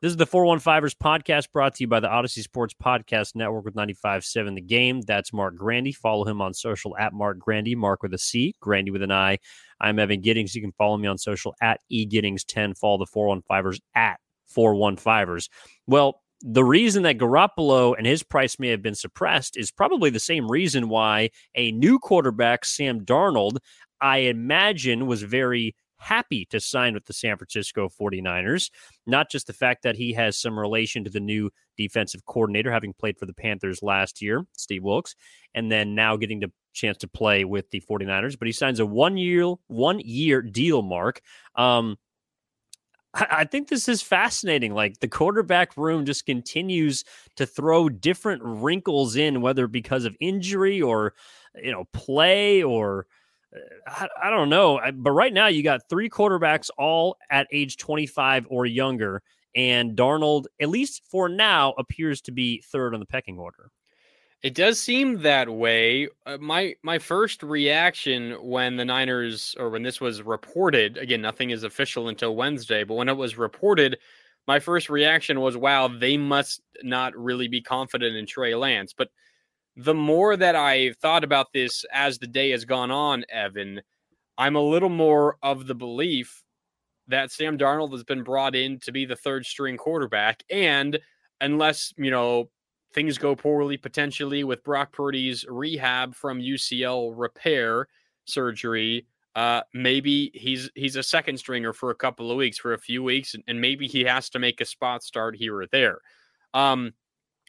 This is the 415ers podcast brought to you by the Audacy Sports Podcast Network with 95.7 The Game. That's Marc Grandi. Follow him on social at Marc Grandi, Marc with a C, Grandi with an I. I'm Evan Giddings. You can follow me on social at eGiddings10. Follow the 415ers at 415ers. Well, the reason that Garoppolo and his price may have been suppressed is probably the same reason why a new quarterback, Sam Darnold, I imagine was very happy to sign with the San Francisco 49ers. Not just the fact that he has some relation to the new defensive coordinator, having played for the Panthers last year, Steve Wilks, and then now getting the chance to play with the 49ers, but he signs a one year, one year deal, Mark. Um, I think this is fascinating. Like the quarterback room just continues to throw different wrinkles in, whether because of injury or, you know, play or I, I don't know. But right now, you got three quarterbacks all at age 25 or younger. And Darnold, at least for now, appears to be third on the pecking order. It does seem that way. Uh, my my first reaction when the Niners or when this was reported, again, nothing is official until Wednesday, but when it was reported, my first reaction was, "Wow, they must not really be confident in Trey Lance." But the more that I've thought about this as the day has gone on, Evan, I'm a little more of the belief that Sam Darnold has been brought in to be the third string quarterback. And unless, you know, things go poorly potentially with Brock Purdy's rehab from UCL repair surgery, uh, maybe he's he's a second stringer for a couple of weeks, for a few weeks, and, maybe he has to make a spot start here or there. Um,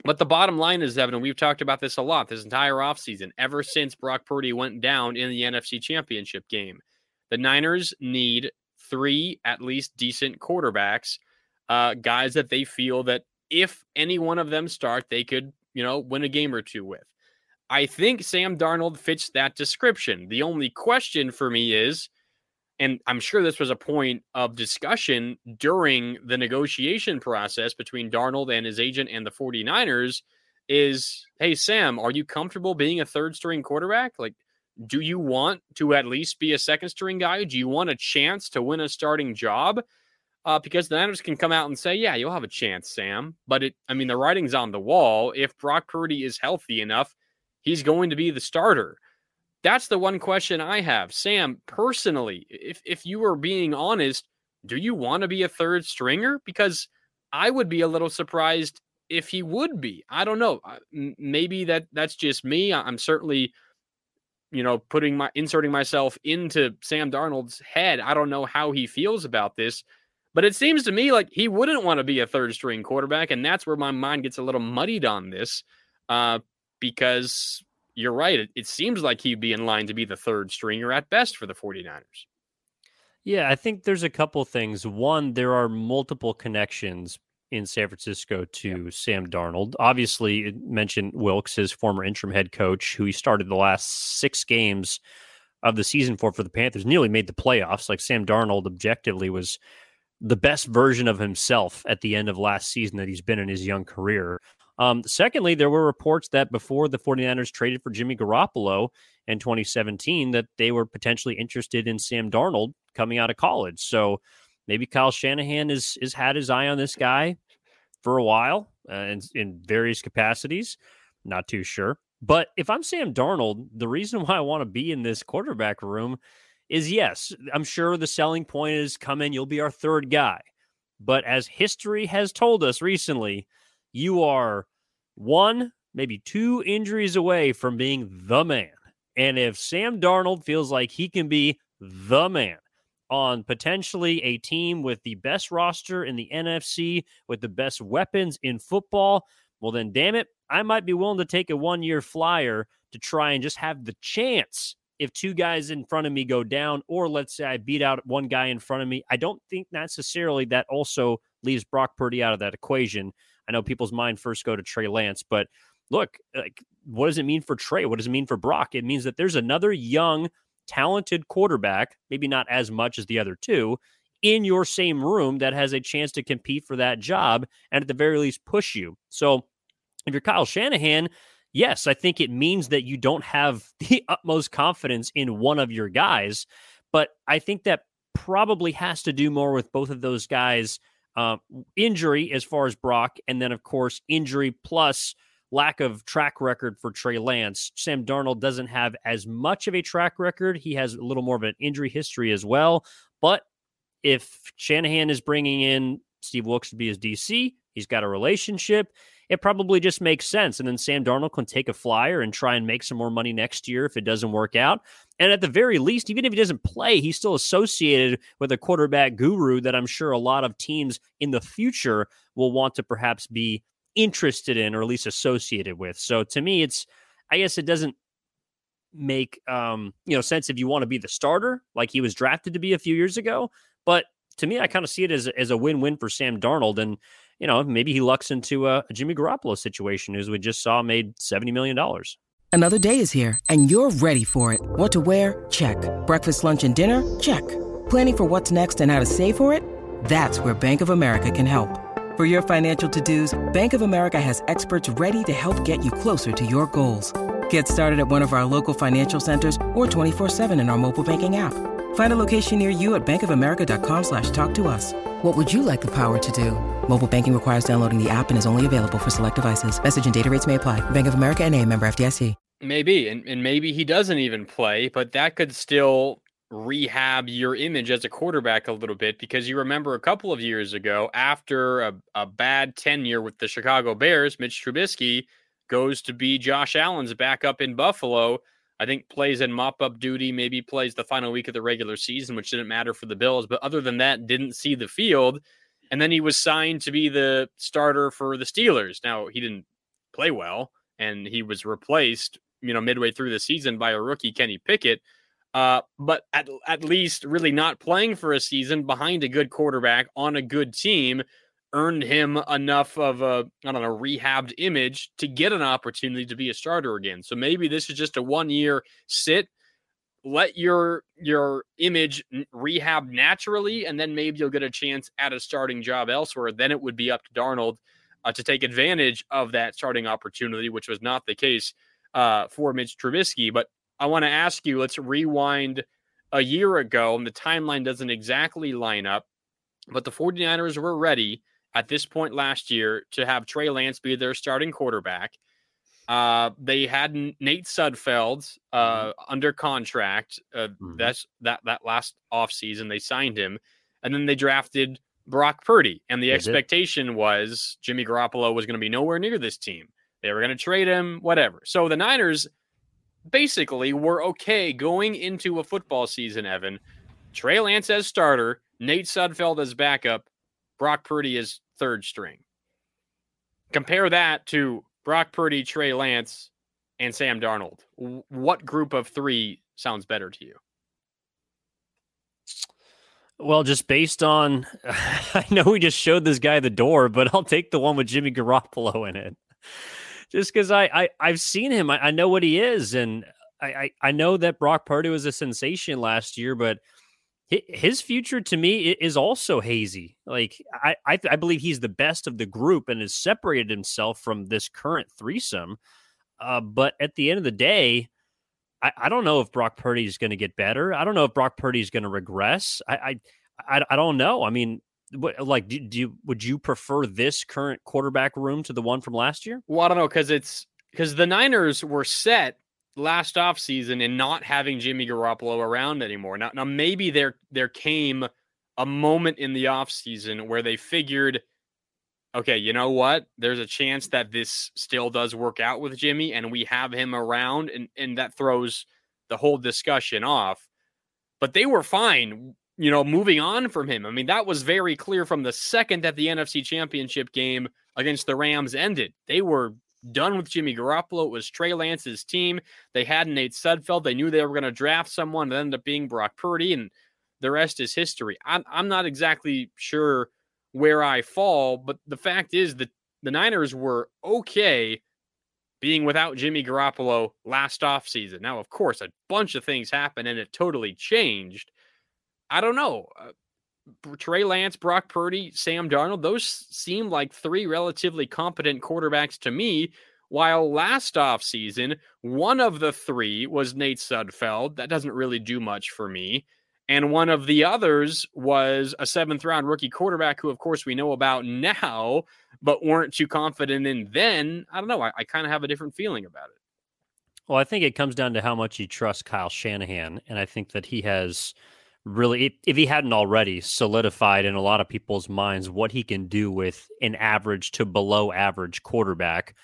but the bottom line is, Evan, and we've talked about this a lot this entire offseason, ever since Brock Purdy went down in the NFC Championship game. The Niners need three at least decent quarterbacks, uh, guys that they feel that if any one of them start, they could, you know, win a game or two with. I think Sam Darnold fits that description. The only question for me is and I'm sure this was a point of discussion during the negotiation process between Darnold and his agent and the 49ers is hey Sam, are you comfortable being a third string quarterback? Like do you want to at least be a second string guy? Do you want a chance to win a starting job? Uh, because the Niners can come out and say, yeah, you'll have a chance, Sam. But it, I mean, the writing's on the wall. If Brock Purdy is healthy enough, he's going to be the starter. That's the one question I have. Sam, personally, if if you were being honest, do you want to be a third stringer? Because I would be a little surprised if he would be. I don't know. Maybe that that's just me. I'm certainly you know, putting my inserting myself into Sam Darnold's head. I don't know how he feels about this, but it seems to me like he wouldn't want to be a third string quarterback, and that's where my mind gets a little muddied on this, uh, because you're right. It, it seems like he'd be in line to be the third stringer at best for the 49ers. Yeah, I think there's a couple things. One, there are multiple connections in San Francisco to yeah. Sam Darnold. Obviously, it mentioned Wilks, his former interim head coach, who he started the last six games of the season for for the Panthers, nearly made the playoffs. Like Sam Darnold, objectively, was the best version of himself at the end of last season that he's been in his young career. Um, secondly, there were reports that before the 49ers traded for Jimmy Garoppolo in 2017, that they were potentially interested in Sam Darnold coming out of college. So maybe Kyle Shanahan is is had his eye on this guy for a while uh, in, in various capacities. Not too sure. But if I'm Sam Darnold, the reason why I want to be in this quarterback room is yes, I'm sure the selling point is come in, you'll be our third guy. But as history has told us recently, you are one, maybe two injuries away from being the man. And if Sam Darnold feels like he can be the man, on potentially a team with the best roster in the NFC, with the best weapons in football, well, then damn it, I might be willing to take a one year flyer to try and just have the chance if two guys in front of me go down, or let's say I beat out one guy in front of me. I don't think necessarily that also leaves Brock Purdy out of that equation. I know people's mind first go to Trey Lance, but look, like, what does it mean for Trey? What does it mean for Brock? It means that there's another young, talented quarterback, maybe not as much as the other two, in your same room that has a chance to compete for that job and at the very least push you. So if you're Kyle Shanahan, yes, I think it means that you don't have the utmost confidence in one of your guys. But I think that probably has to do more with both of those guys' uh, injury as far as Brock, and then, of course, injury plus lack of track record for Trey Lance. Sam Darnold doesn't have as much of a track record. He has a little more of an injury history as well. But if Shanahan is bringing in Steve Wilks to be his DC, he's got a relationship it probably just makes sense. And then Sam Darnold can take a flyer and try and make some more money next year if it doesn't work out. And at the very least, even if he doesn't play, he's still associated with a quarterback guru that I'm sure a lot of teams in the future will want to perhaps be interested in or at least associated with. So to me, it's, I guess it doesn't make um you know sense if you want to be the starter like he was drafted to be a few years ago but to me i kind of see it as, as a win-win for sam darnold and you know, maybe he lucks into a, a Jimmy Garoppolo situation, who we just saw made $70 million. Another day is here, and you're ready for it. What to wear? Check. Breakfast, lunch, and dinner? Check. Planning for what's next and how to save for it? That's where Bank of America can help. For your financial to dos, Bank of America has experts ready to help get you closer to your goals. Get started at one of our local financial centers or 24-7 in our mobile banking app. Find a location near you at bankofamerica.com slash talk to us. What would you like the power to do? Mobile banking requires downloading the app and is only available for select devices. Message and data rates may apply. Bank of America and a member FDIC. Maybe, and, and maybe he doesn't even play, but that could still rehab your image as a quarterback a little bit because you remember a couple of years ago after a, a bad tenure with the Chicago Bears, Mitch Trubisky goes to be Josh Allen's backup in Buffalo I think plays in mop up duty, maybe plays the final week of the regular season, which didn't matter for the Bills. But other than that, didn't see the field. And then he was signed to be the starter for the Steelers. Now, he didn't play well, and he was replaced, you know, midway through the season by a rookie, Kenny Pickett. Uh, but at, at least really not playing for a season behind a good quarterback on a good team earned him enough of a I don't know rehabbed image to get an opportunity to be a starter again. So maybe this is just a one year sit. Let your your image rehab naturally, and then maybe you'll get a chance at a starting job elsewhere. Then it would be up to Darnold uh, to take advantage of that starting opportunity, which was not the case uh, for Mitch Trubisky. But I want to ask you. Let's rewind a year ago, and the timeline doesn't exactly line up, but the 49ers were ready at this point last year to have Trey Lance be their starting quarterback. Uh, they had Nate Sudfeld uh, mm-hmm. under contract. Uh, mm-hmm. That's that that last offseason. They signed him, and then they drafted Brock Purdy. And the they expectation did. was Jimmy Garoppolo was going to be nowhere near this team. They were going to trade him, whatever. So the Niners basically were okay going into a football season. Evan, Trey Lance as starter, Nate Sudfeld as backup, Brock Purdy is third string. Compare that to Brock Purdy, Trey Lance, and Sam Darnold. What group of three sounds better to you? Well, just based on, I know we just showed this guy the door, but I'll take the one with Jimmy Garoppolo in it. Just because I, I I've seen him, I, I know what he is, and I, I I know that Brock Purdy was a sensation last year, but his future to me is also hazy. Like I, I, I, believe he's the best of the group and has separated himself from this current threesome. Uh, but at the end of the day, I, I don't know if Brock Purdy is going to get better. I don't know if Brock Purdy is going to regress. I, I, I, I, don't know. I mean, what, like, do, do you would you prefer this current quarterback room to the one from last year? Well, I don't know because it's because the Niners were set last offseason and not having Jimmy Garoppolo around anymore. Now, now maybe there there came a moment in the offseason where they figured, okay, you know what? There's a chance that this still does work out with Jimmy and we have him around and, and that throws the whole discussion off. But they were fine you know, moving on from him. I mean, that was very clear from the second that the NFC Championship game against the Rams ended. They were done with Jimmy Garoppolo. It was Trey Lance's team. They had Nate Sudfeld. They knew they were going to draft someone. It ended up being Brock Purdy, and the rest is history. I'm, I'm not exactly sure where I fall, but the fact is that the Niners were okay being without Jimmy Garoppolo last offseason. Now, of course, a bunch of things happened and it totally changed. I don't know. Uh, Trey Lance, Brock Purdy, Sam Darnold, those seem like three relatively competent quarterbacks to me. While last offseason, one of the three was Nate Sudfeld. That doesn't really do much for me. And one of the others was a seventh round rookie quarterback who, of course, we know about now, but weren't too confident in then. I don't know. I, I kind of have a different feeling about it. Well, I think it comes down to how much you trust Kyle Shanahan. And I think that he has really, if he hadn't already, solidified in a lot of people's minds what he can do with an average to below average quarterback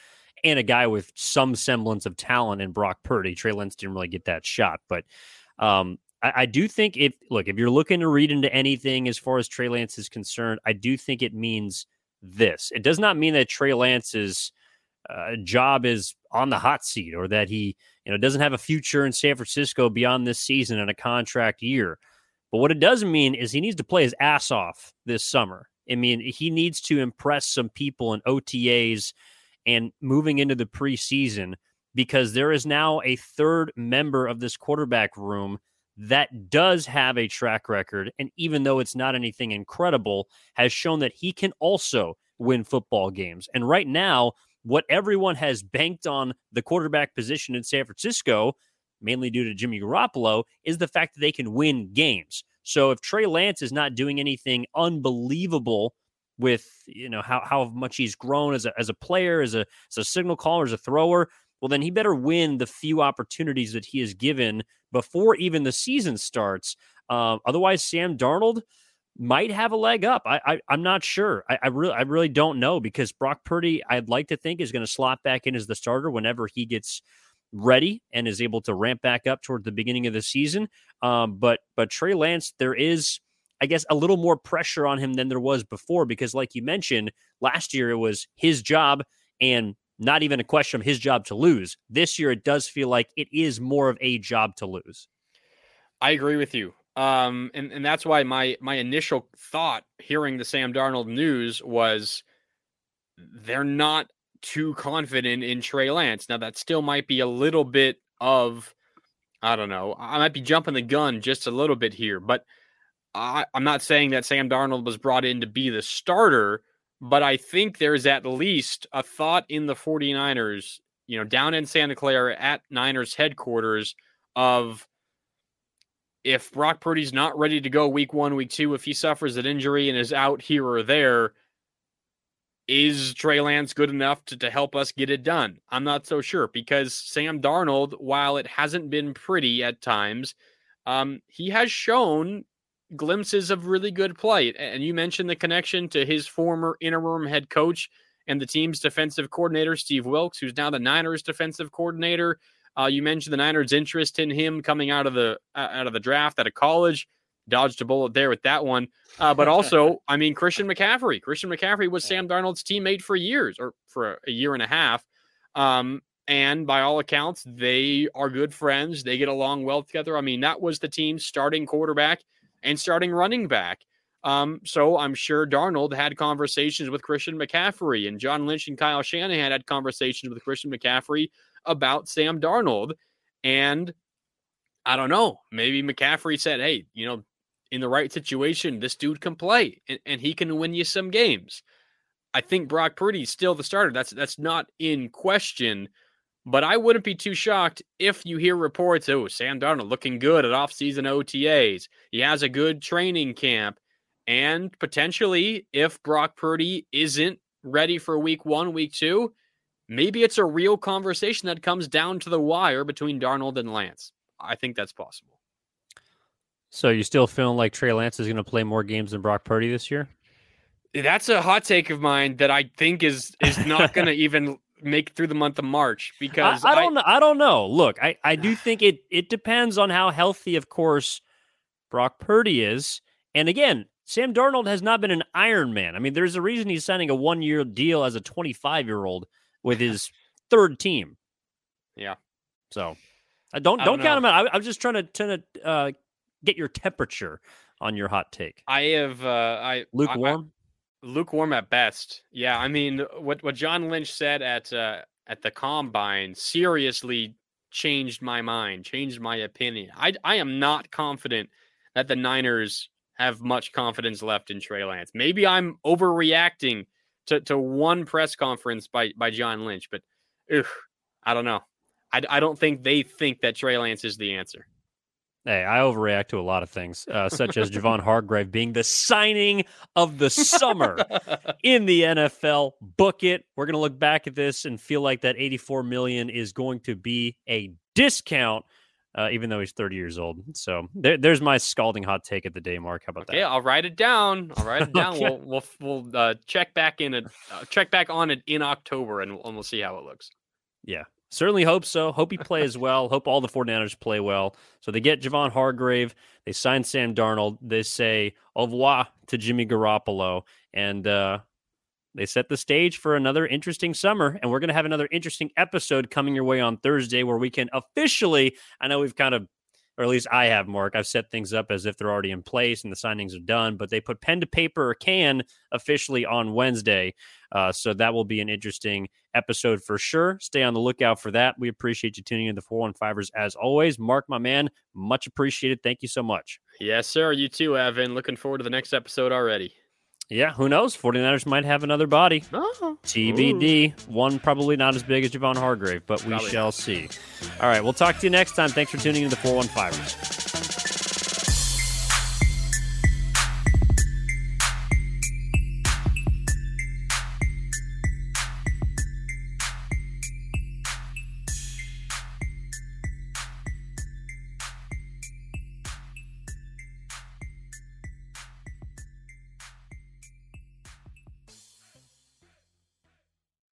and a guy with some semblance of talent in Brock Purdy. Trey Lance didn't really get that shot, but um, I, do think if look if you're looking to read into anything as far as Trey Lance is concerned, I do think it means this. It does not mean that Trey Lance's uh, job is on the hot seat or that he you know doesn't have a future in San Francisco beyond this season and a contract year. But what it does mean is he needs to play his ass off this summer. I mean, he needs to impress some people in OTAs and moving into the preseason because there is now a third member of this quarterback room that does have a track record. And even though it's not anything incredible, has shown that he can also win football games. And right now, what everyone has banked on the quarterback position in San Francisco, mainly due to Jimmy Garoppolo, is the fact that they can win games. So if Trey Lance is not doing anything unbelievable with you know how, how much he's grown as a, as a player, as a as a signal caller, as a thrower, well, then he better win the few opportunities that he is given before even the season starts. Uh, otherwise, Sam Darnold might have a leg up. I, I am not sure. I, I really I really don't know because Brock Purdy I'd like to think is going to slot back in as the starter whenever he gets ready and is able to ramp back up toward the beginning of the season. Um, but but Trey Lance, there is I guess a little more pressure on him than there was before because, like you mentioned, last year it was his job and not even a question of his job to lose. This year, it does feel like it is more of a job to lose. I agree with you. Um, and, and that's why my my initial thought hearing the Sam Darnold news was they're not too confident in Trey Lance. Now that still might be a little bit of I don't know. I might be jumping the gun just a little bit here, but I, I'm not saying that Sam Darnold was brought in to be the starter but I think there's at least a thought in the 49ers, you know, down in Santa Clara at Niners headquarters of if Brock Purdy's not ready to go week one, week two, if he suffers an injury and is out here or there, is Trey Lance good enough to, to help us get it done? I'm not so sure because Sam Darnold, while it hasn't been pretty at times, um, he has shown glimpses of really good play. And you mentioned the connection to his former interim head coach and the team's defensive coordinator, Steve Wilks, who's now the Niners defensive coordinator. Uh, you mentioned the Niners' interest in him coming out of the uh, out of the draft out of college. Dodged a bullet there with that one. Uh, but also, I mean, Christian McCaffrey. Christian McCaffrey was Sam Darnold's teammate for years or for a, year and a half. Um, and by all accounts, they are good friends. They get along well together. I mean, that was the team's starting quarterback and starting running back. Um, so I'm sure Darnold had conversations with Christian McCaffrey, and John Lynch and Kyle Shanahan had conversations with Christian McCaffrey about Sam Darnold. And I don't know, maybe McCaffrey said, Hey, you know, in the right situation, this dude can play and, and he can win you some games. I think Brock Purdy's still the starter. That's that's not in question. But I wouldn't be too shocked if you hear reports, oh, Sam Darnold looking good at offseason OTAs. He has a good training camp. And potentially, if Brock Purdy isn't ready for week one, week two, maybe it's a real conversation that comes down to the wire between Darnold and Lance. I think that's possible. So you still feeling like Trey Lance is going to play more games than Brock Purdy this year? That's a hot take of mine that I think is is not going to even make through the month of March because I, I don't I, know. I don't know. Look, I, I do think it it depends on how healthy, of course, Brock Purdy is. And again, Sam Darnold has not been an Iron Man. I mean, there's a reason he's signing a one year deal as a 25 year old with his third team. Yeah. So I don't I don't, don't count him out. I, I'm just trying to trying to uh, get your temperature on your hot take. I have uh, I I- Lukewarm. I, lukewarm at best. Yeah, I mean what what John Lynch said at uh, at the combine seriously changed my mind, changed my opinion. I I am not confident that the Niners have much confidence left in Trey Lance. Maybe I'm overreacting to, to one press conference by by John Lynch, but ugh, I don't know. I, I don't think they think that Trey Lance is the answer. Hey, I overreact to a lot of things, uh, such as Javon Hargrave being the signing of the summer in the NFL. Book it. We're going to look back at this and feel like that 84 million is going to be a discount, uh, even though he's 30 years old. So there, there's my scalding hot take of the day, Mark. How about Okay, that? Yeah, I'll write it down. I'll write it down. Okay. We'll we'll we'll uh, check back in it. Uh, check back on it in October, and, and we'll see how it looks. Yeah, certainly hope so. Hope he plays well. Hope all the 49ers play well. So they get Javon Hargrave. They sign Sam Darnold. They say au revoir to Jimmy Garoppolo. And uh, they set the stage for another interesting summer. And we're going to have another interesting episode coming your way on Thursday where we can officially, I know we've kind of, or at least I have, Mark, I've set things up as if they're already in place and the signings are done, but they put pen to paper or can officially on Wednesday. Uh, so that will be an interesting episode for sure. Stay on the lookout for that. We appreciate you tuning in to 415ers as always. Mark, my man, much appreciated. Thank you so much. Yes, sir. You too, Evan. Looking forward to the next episode already. Yeah, who knows? 49ers might have another body. Uh-huh. Oh, TBD. One probably not as big as Javon Hargrave, but we Probably shall see. All right, we'll talk to you next time. Thanks for tuning in to the 415ers.